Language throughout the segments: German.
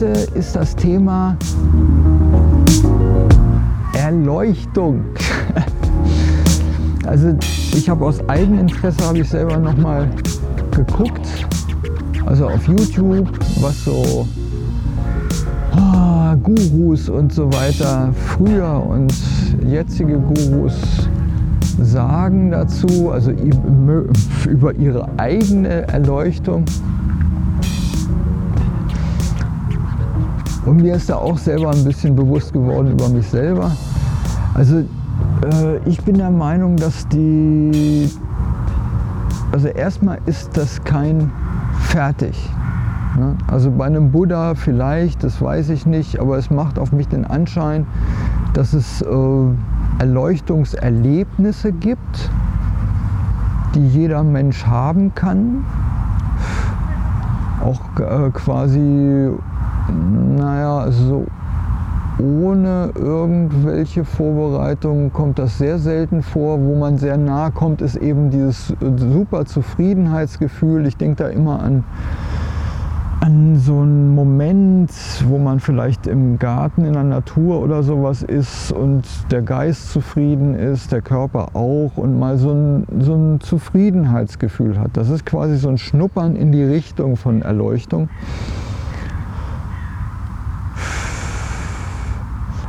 Heute ist das Thema Erleuchtung. Also ich habe aus Eigeninteresse habe ich selber noch mal geguckt, also auf YouTube, was so oh, Gurus und so weiter früher und jetzige Gurus sagen dazu, also über ihre eigene Erleuchtung. Und mir ist da auch selber ein bisschen bewusst geworden über mich selber. Also äh, ich bin der Meinung, dass die, also erstmal ist das kein fertig. Ne? Also bei einem Buddha vielleicht, das weiß ich nicht, aber es macht auf mich den Anschein, dass es äh, Erleuchtungserlebnisse gibt, die jeder Mensch haben kann. Auch äh, quasi, naja, so ohne irgendwelche Vorbereitungen kommt das sehr selten vor. Wo man sehr nah kommt, ist eben dieses super Zufriedenheitsgefühl. Ich denke da immer an an so einen Moment, wo man vielleicht im Garten in der Natur oder sowas ist und der Geist zufrieden ist, der Körper auch und mal so ein, so ein Zufriedenheitsgefühl hat. Das ist quasi so ein Schnuppern in die Richtung von Erleuchtung.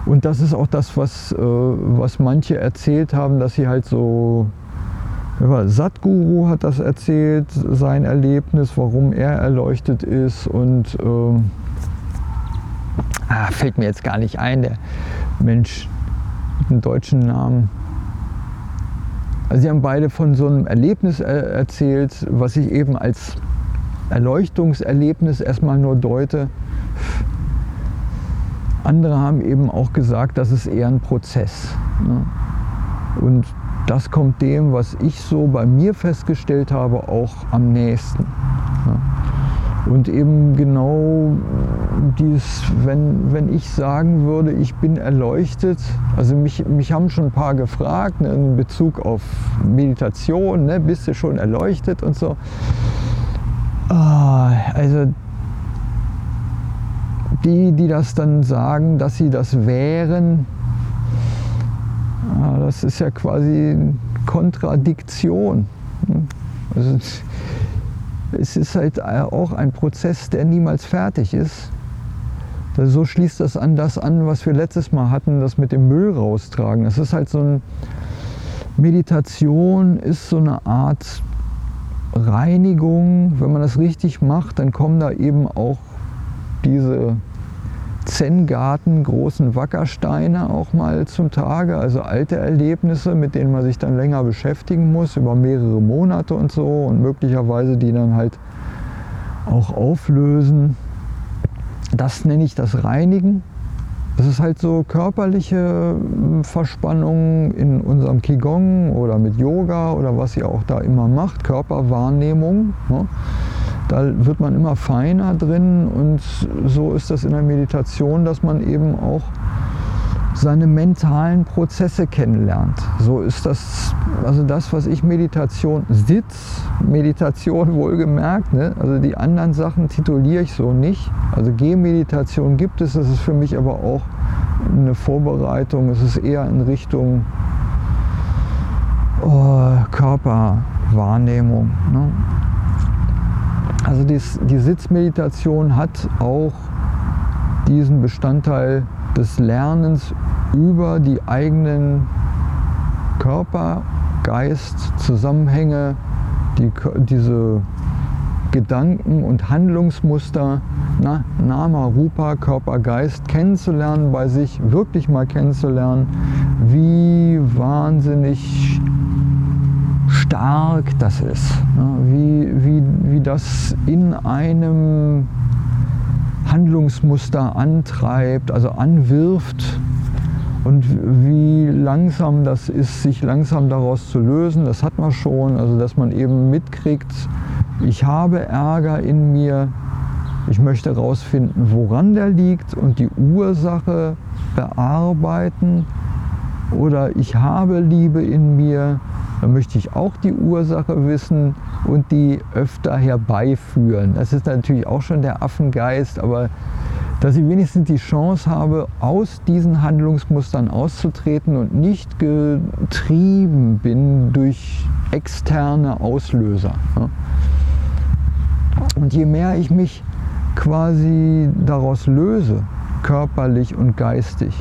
Und das ist auch das, was, äh, was manche erzählt haben, dass sie halt so Satguru hat das erzählt, sein Erlebnis, warum er erleuchtet ist und äh, ah, fällt mir jetzt gar nicht ein, der Mensch mit einem deutschen Namen. Also sie haben beide von so einem Erlebnis er erzählt, was ich eben als Erleuchtungserlebnis erstmal nur deute. Andere haben eben auch gesagt, das ist eher ein Prozess. Ne? Und das kommt dem, was ich so bei mir festgestellt habe, auch am nächsten. Und eben genau dieses, wenn, wenn ich sagen würde, ich bin erleuchtet, also mich, mich haben schon ein paar gefragt ne, in Bezug auf Meditation, ne, bist du schon erleuchtet und so. Ah, also die, die das dann sagen, dass sie das wären, das ist ja quasi Kontradiktion. Also es ist halt auch ein Prozess, der niemals fertig ist. Also so schließt das an das an, was wir letztes Mal hatten, das mit dem Müll raustragen. Das ist halt so ein Meditation ist so eine Art Reinigung. Wenn man das richtig macht, dann kommen da eben auch diese Zen-Garten großen Wackersteine auch mal zum Tage, also alte Erlebnisse, mit denen man sich dann länger beschäftigen muss, über mehrere Monate und so und möglicherweise die dann halt auch auflösen. Das nenne ich das Reinigen. Das ist halt so körperliche Verspannung in unserem Qigong oder mit Yoga oder was ihr auch da immer macht, Körperwahrnehmung. Ne? Da wird man immer feiner drin und so ist das in der Meditation, dass man eben auch seine mentalen Prozesse kennenlernt. So ist das, also das, was ich Meditation, Sitz, Meditation wohlgemerkt, ne? also die anderen Sachen tituliere ich so nicht. Also Gehmeditation gibt es, das ist für mich aber auch eine Vorbereitung, es ist eher in Richtung oh, Körperwahrnehmung. Ne? Also dies, die Sitzmeditation hat auch diesen Bestandteil des Lernens über die eigenen Körper, Geist, Zusammenhänge, die, diese Gedanken und Handlungsmuster, na, Nama, Rupa, Körper, Geist kennenzulernen, bei sich wirklich mal kennenzulernen, wie wahnsinnig stark das ist, wie, wie, wie das in einem Handlungsmuster antreibt, also anwirft und wie langsam das ist, sich langsam daraus zu lösen, das hat man schon, also dass man eben mitkriegt, ich habe Ärger in mir, ich möchte herausfinden, woran der liegt und die Ursache bearbeiten. Oder ich habe Liebe in mir, dann möchte ich auch die Ursache wissen und die öfter herbeiführen. Das ist natürlich auch schon der Affengeist, aber dass ich wenigstens die Chance habe, aus diesen Handlungsmustern auszutreten und nicht getrieben bin durch externe Auslöser. Und je mehr ich mich quasi daraus löse, körperlich und geistig,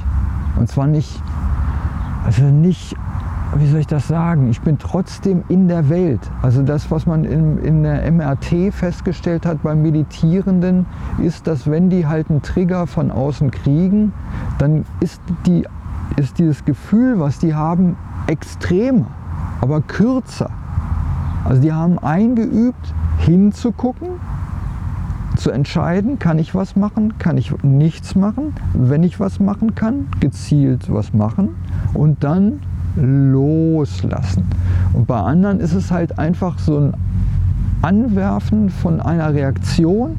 und zwar nicht, also nicht wie soll ich das sagen, ich bin trotzdem in der Welt. Also das, was man in, in der MRT festgestellt hat beim Meditierenden, ist, dass wenn die halt einen Trigger von außen kriegen, dann ist, die, ist dieses Gefühl, was die haben, extremer, aber kürzer. Also die haben eingeübt, hinzugucken, zu entscheiden, kann ich was machen, kann ich nichts machen, wenn ich was machen kann, gezielt was machen und dann loslassen. Und bei anderen ist es halt einfach so ein Anwerfen von einer Reaktion,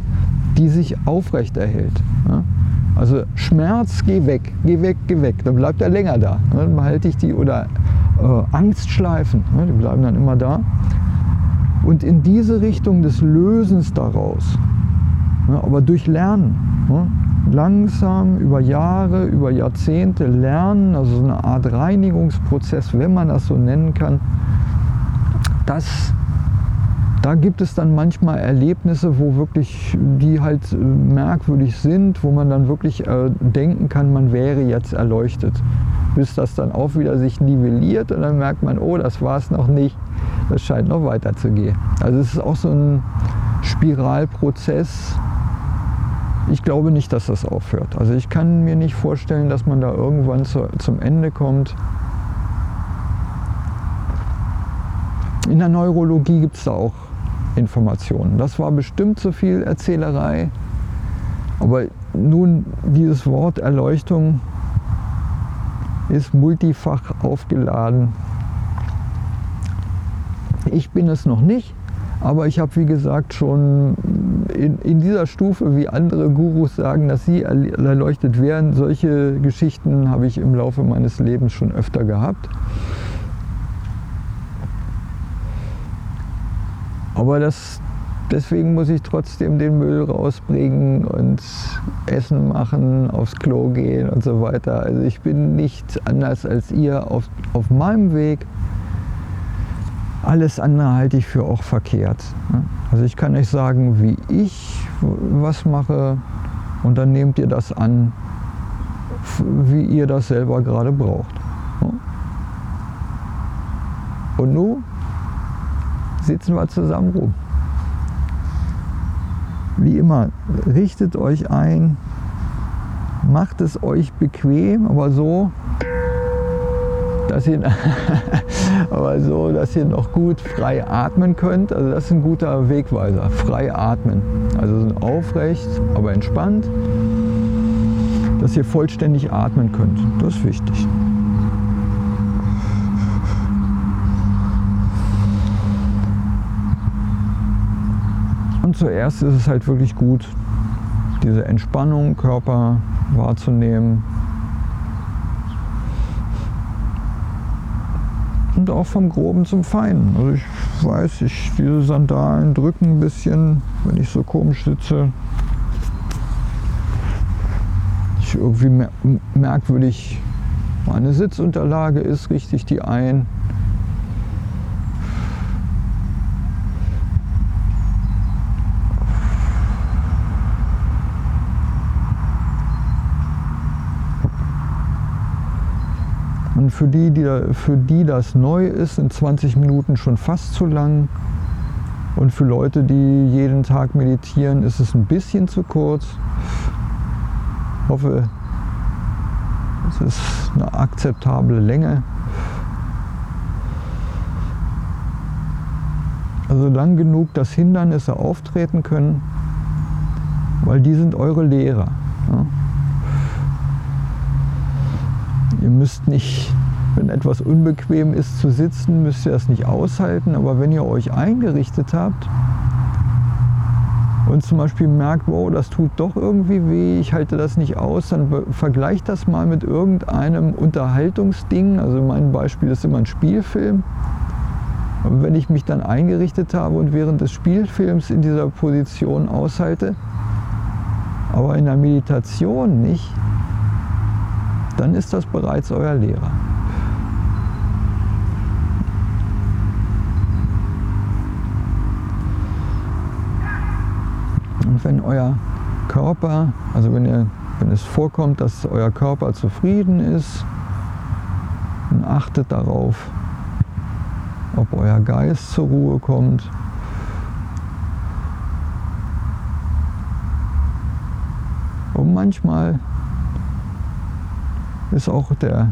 die sich aufrecht erhält. Also Schmerz, geh weg, geh weg, geh weg. Dann bleibt er länger da. Dann behalte ich die oder äh, Angstschleifen, die bleiben dann immer da. Und in diese Richtung des Lösens daraus, aber durch Lernen, langsam über Jahre, über Jahrzehnte lernen, also so eine Art Reinigungsprozess, wenn man das so nennen kann, das, da gibt es dann manchmal Erlebnisse, wo wirklich die halt äh, merkwürdig sind, wo man dann wirklich äh, denken kann, man wäre jetzt erleuchtet. Bis das dann auch wieder sich nivelliert und dann merkt man, oh, das war es noch nicht, das scheint noch weiter zu gehen. Also es ist auch so ein Spiralprozess, ich glaube nicht, dass das aufhört. Also ich kann mir nicht vorstellen, dass man da irgendwann zu, zum Ende kommt. In der Neurologie gibt es da auch Informationen. Das war bestimmt zu viel Erzählerei. Aber nun, dieses Wort Erleuchtung ist multifach aufgeladen. Ich bin es noch nicht. Aber ich habe, wie gesagt, schon in, in, dieser Stufe, wie andere Gurus sagen, dass sie erleuchtet werden, solche Geschichten habe ich im Laufe meines Lebens schon öfter gehabt. Aber das, deswegen muss ich trotzdem den Müll rausbringen und Essen machen, aufs Klo gehen und so weiter. Also ich bin nicht anders als ihr auf, auf meinem Weg alles andere halte ich für auch verkehrt. Ne? Also ich kann euch sagen, wie ich was mache und dann nehmt ihr das an, wie ihr das selber gerade braucht. Ne? Und nun sitzen wir zusammen rum. Wie immer, richtet euch ein, macht es euch bequem, aber so, dass ihr, aber so, dass ihr noch gut frei atmen könnt. Also das ist ein guter Wegweiser, frei atmen. Also aufrecht, aber entspannt, dass ihr vollständig atmen könnt. Das ist wichtig. Und zuerst ist es halt wirklich gut, diese Entspannung, Körper wahrzunehmen, auch vom Groben zum Feinen. Also ich weiß, ich, diese Sandalen drücken ein bisschen, wenn ich so komisch sitze. Ich irgendwie merkwürdig, meine Sitzunterlage ist, richtig die ein. Für die, die, für die das neu ist, sind 20 Minuten schon fast zu lang. Und für Leute, die jeden Tag meditieren, ist es ein bisschen zu kurz. Ich hoffe, es ist eine akzeptable Länge. Also lang genug, dass Hindernisse auftreten können, weil die sind eure Lehrer. Ja. Ihr müsst nicht, wenn etwas unbequem ist zu sitzen, müsst ihr das nicht aushalten. Aber wenn ihr euch eingerichtet habt und zum Beispiel merkt, wow, das tut doch irgendwie weh, ich halte das nicht aus, dann vergleicht das mal mit irgendeinem Unterhaltungsding. Also mein Beispiel ist immer ein Spielfilm. Und wenn ich mich dann eingerichtet habe und während des Spielfilms in dieser Position aushalte, aber in der Meditation nicht, dann ist das bereits euer Lehrer. Und wenn euer Körper, also wenn, ihr, wenn es vorkommt, dass euer Körper zufrieden ist, dann achtet darauf, ob euer Geist zur Ruhe kommt. Und manchmal ist auch der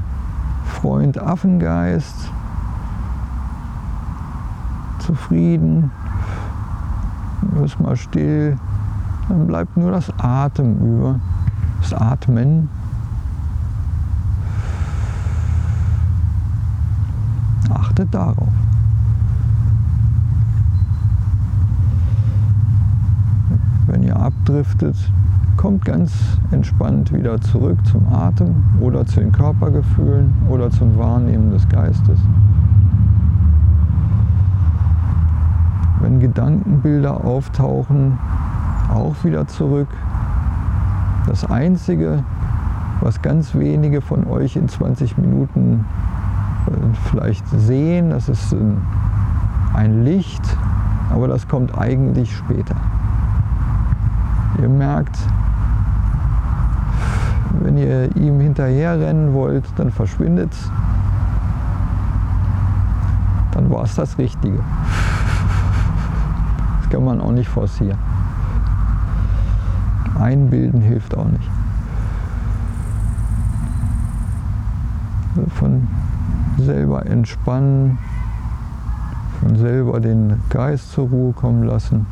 Freund Affengeist zufrieden, ist mal still, dann bleibt nur das Atem über, das Atmen. Achtet darauf. Wenn ihr abdriftet, kommt ganz entspannt wieder zurück zum Atem oder zu den Körpergefühlen oder zum Wahrnehmen des Geistes. Wenn Gedankenbilder auftauchen, auch wieder zurück. Das Einzige, was ganz wenige von euch in 20 Minuten äh, vielleicht sehen, das ist ein Licht, aber das kommt eigentlich später. Ihr merkt, wenn ihr ihm hinterherrennen wollt, dann verschwindet es. Dann war es das Richtige. Das kann man auch nicht forcieren. Einbilden hilft auch nicht. Von selber entspannen, von selber den Geist zur Ruhe kommen lassen.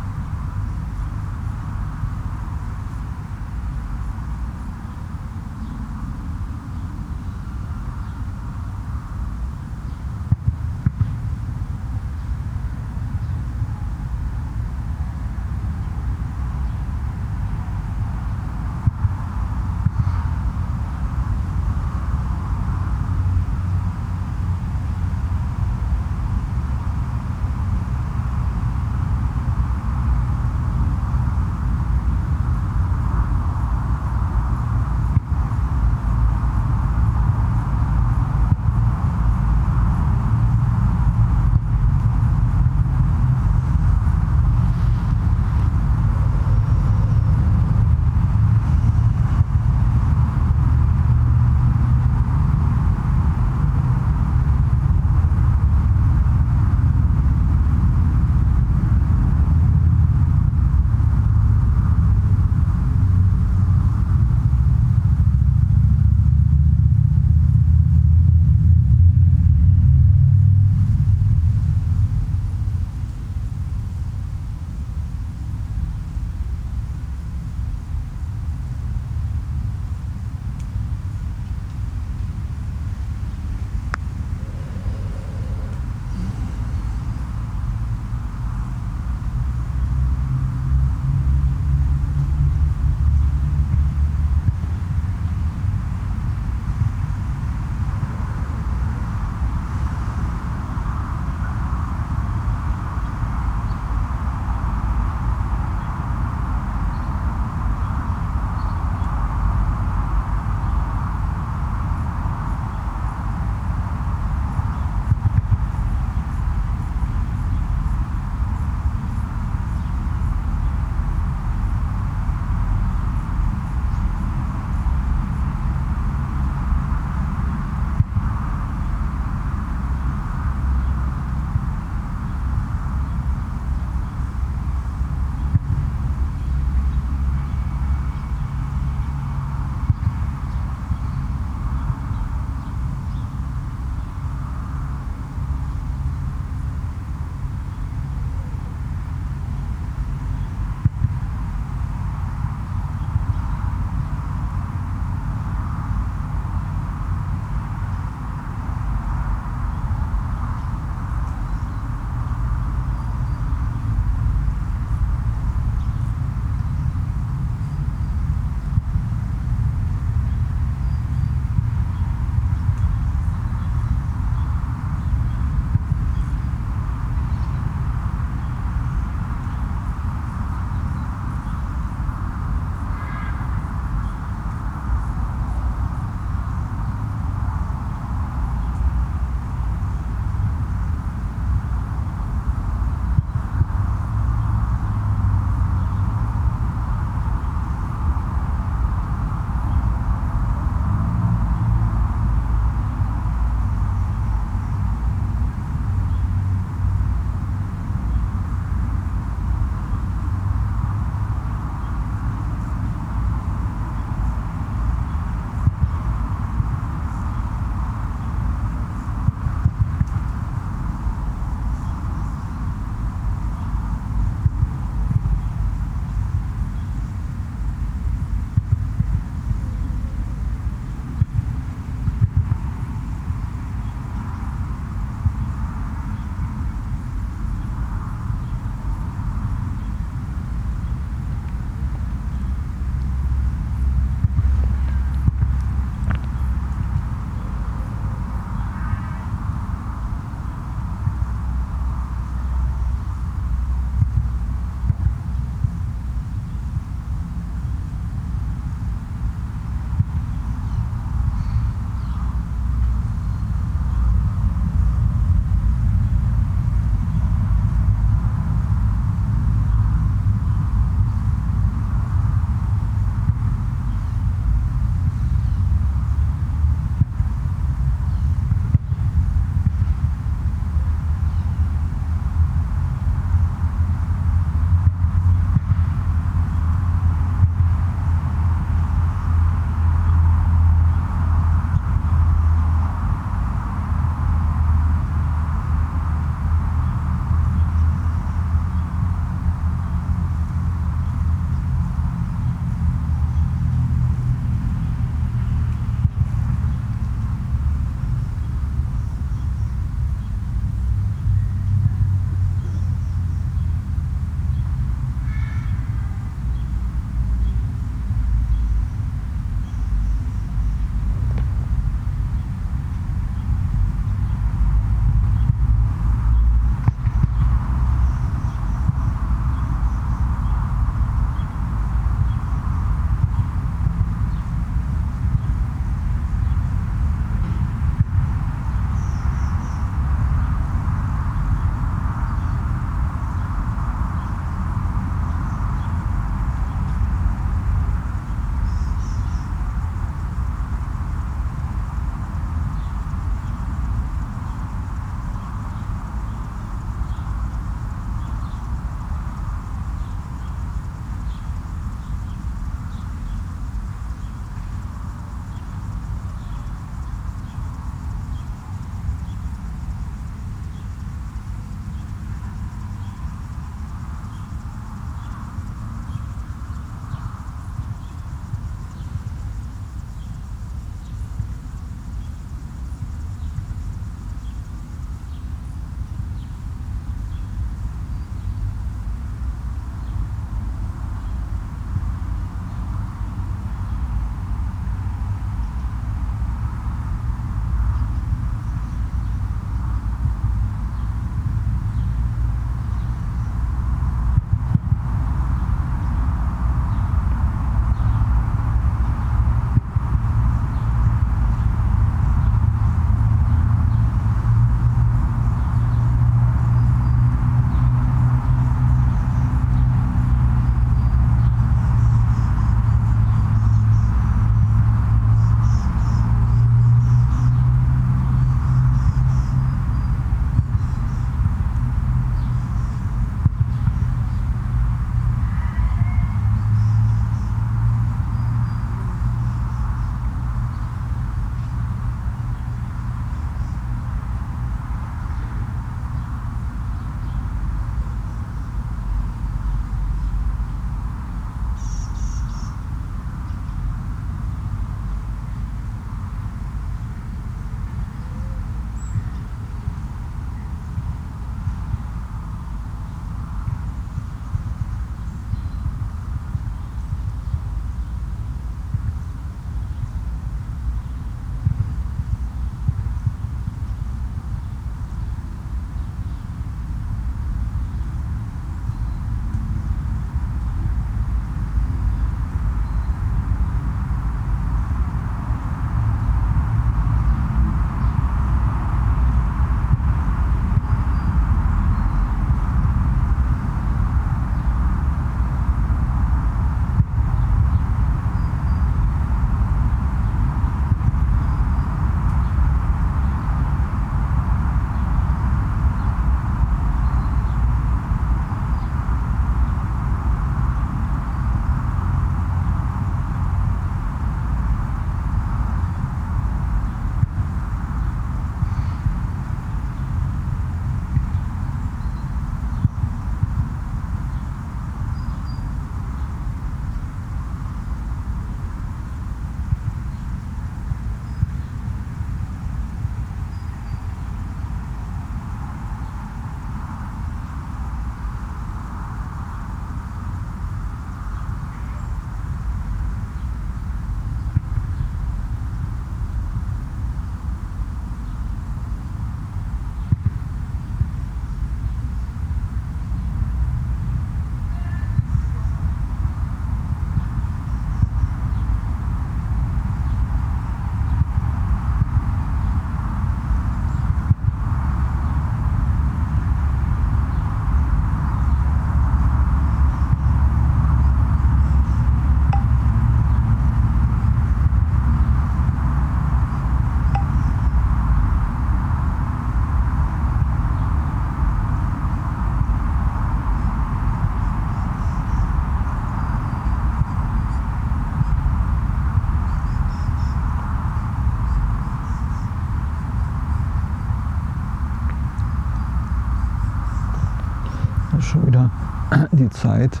Die Zeit,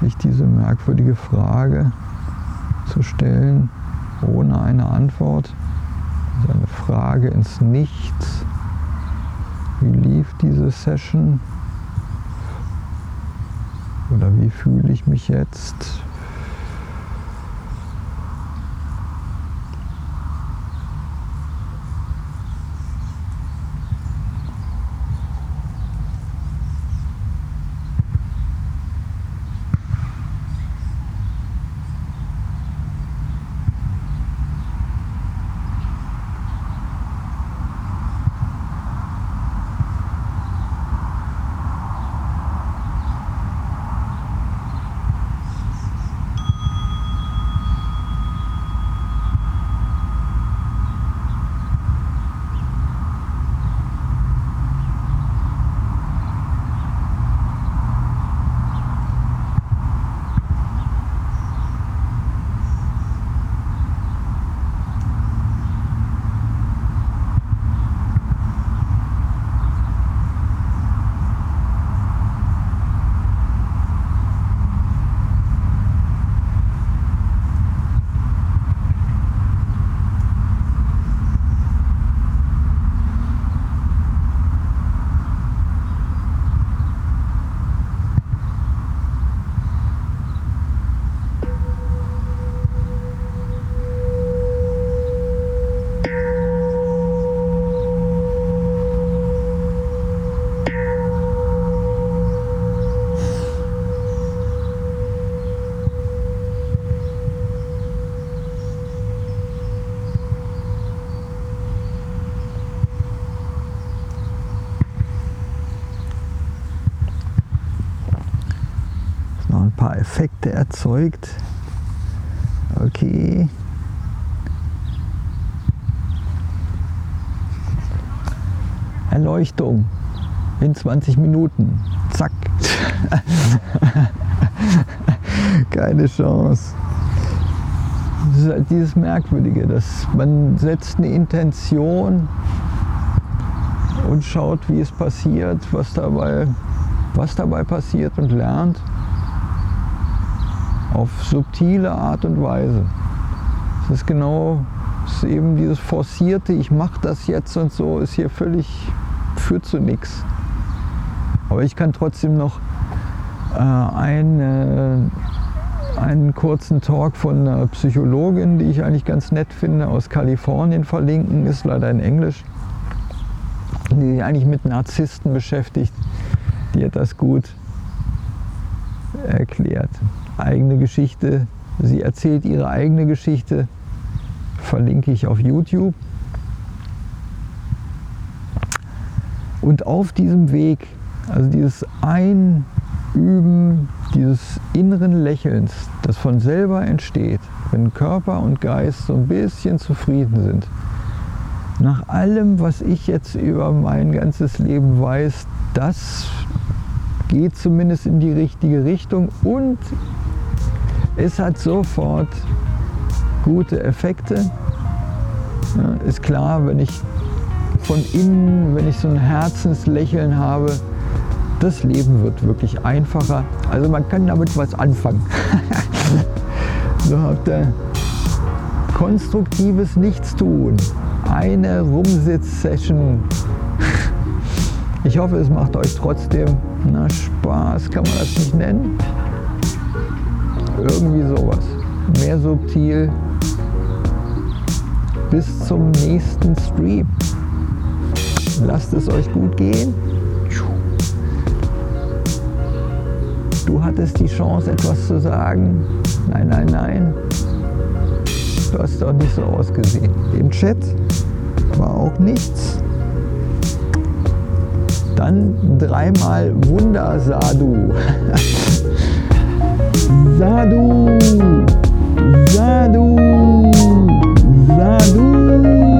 sich diese merkwürdige Frage zu stellen, ohne eine Antwort. Also eine Frage ins Nichts. Wie lief diese Session? Oder wie fühle ich mich jetzt? Effekte erzeugt. Okay. Erleuchtung in 20 Minuten. Zack. Keine Chance. Das ist halt dieses Merkwürdige, dass man setzt eine Intention und schaut, wie es passiert, was dabei, was dabei passiert und lernt auf subtile Art und Weise. Das ist genau, das ist eben dieses forcierte, ich mache das jetzt und so, ist hier völlig, führt zu nichts. Aber ich kann trotzdem noch äh, ein, äh, einen kurzen Talk von einer Psychologin, die ich eigentlich ganz nett finde, aus Kalifornien verlinken, ist leider in Englisch, die sich eigentlich mit Narzissten beschäftigt. Die hat das gut erklärt eigene Geschichte. Sie erzählt ihre eigene Geschichte, verlinke ich auf YouTube. Und auf diesem Weg, also dieses Einüben dieses inneren Lächelns, das von selber entsteht, wenn Körper und Geist so ein bisschen zufrieden sind, nach allem, was ich jetzt über mein ganzes Leben weiß, das geht zumindest in die richtige Richtung und es hat sofort gute Effekte. Ja, ist klar, wenn ich von innen, wenn ich so ein Herzenslächeln habe, das Leben wird wirklich einfacher. Also man kann damit was anfangen. so habt ihr konstruktives Nichtstun. Eine Rumsitz-Session. Ich hoffe, es macht euch trotzdem na, Spaß, kann man das nicht nennen. Irgendwie sowas. Mehr subtil. Bis zum nächsten Stream. Lasst es euch gut gehen. Du hattest die Chance, etwas zu sagen. Nein, nein, nein. Du hast doch nicht so ausgesehen. Im Chat war auch nichts. Dann dreimal Wundersadu. Sadu! Zadu, Zadu, Zadu.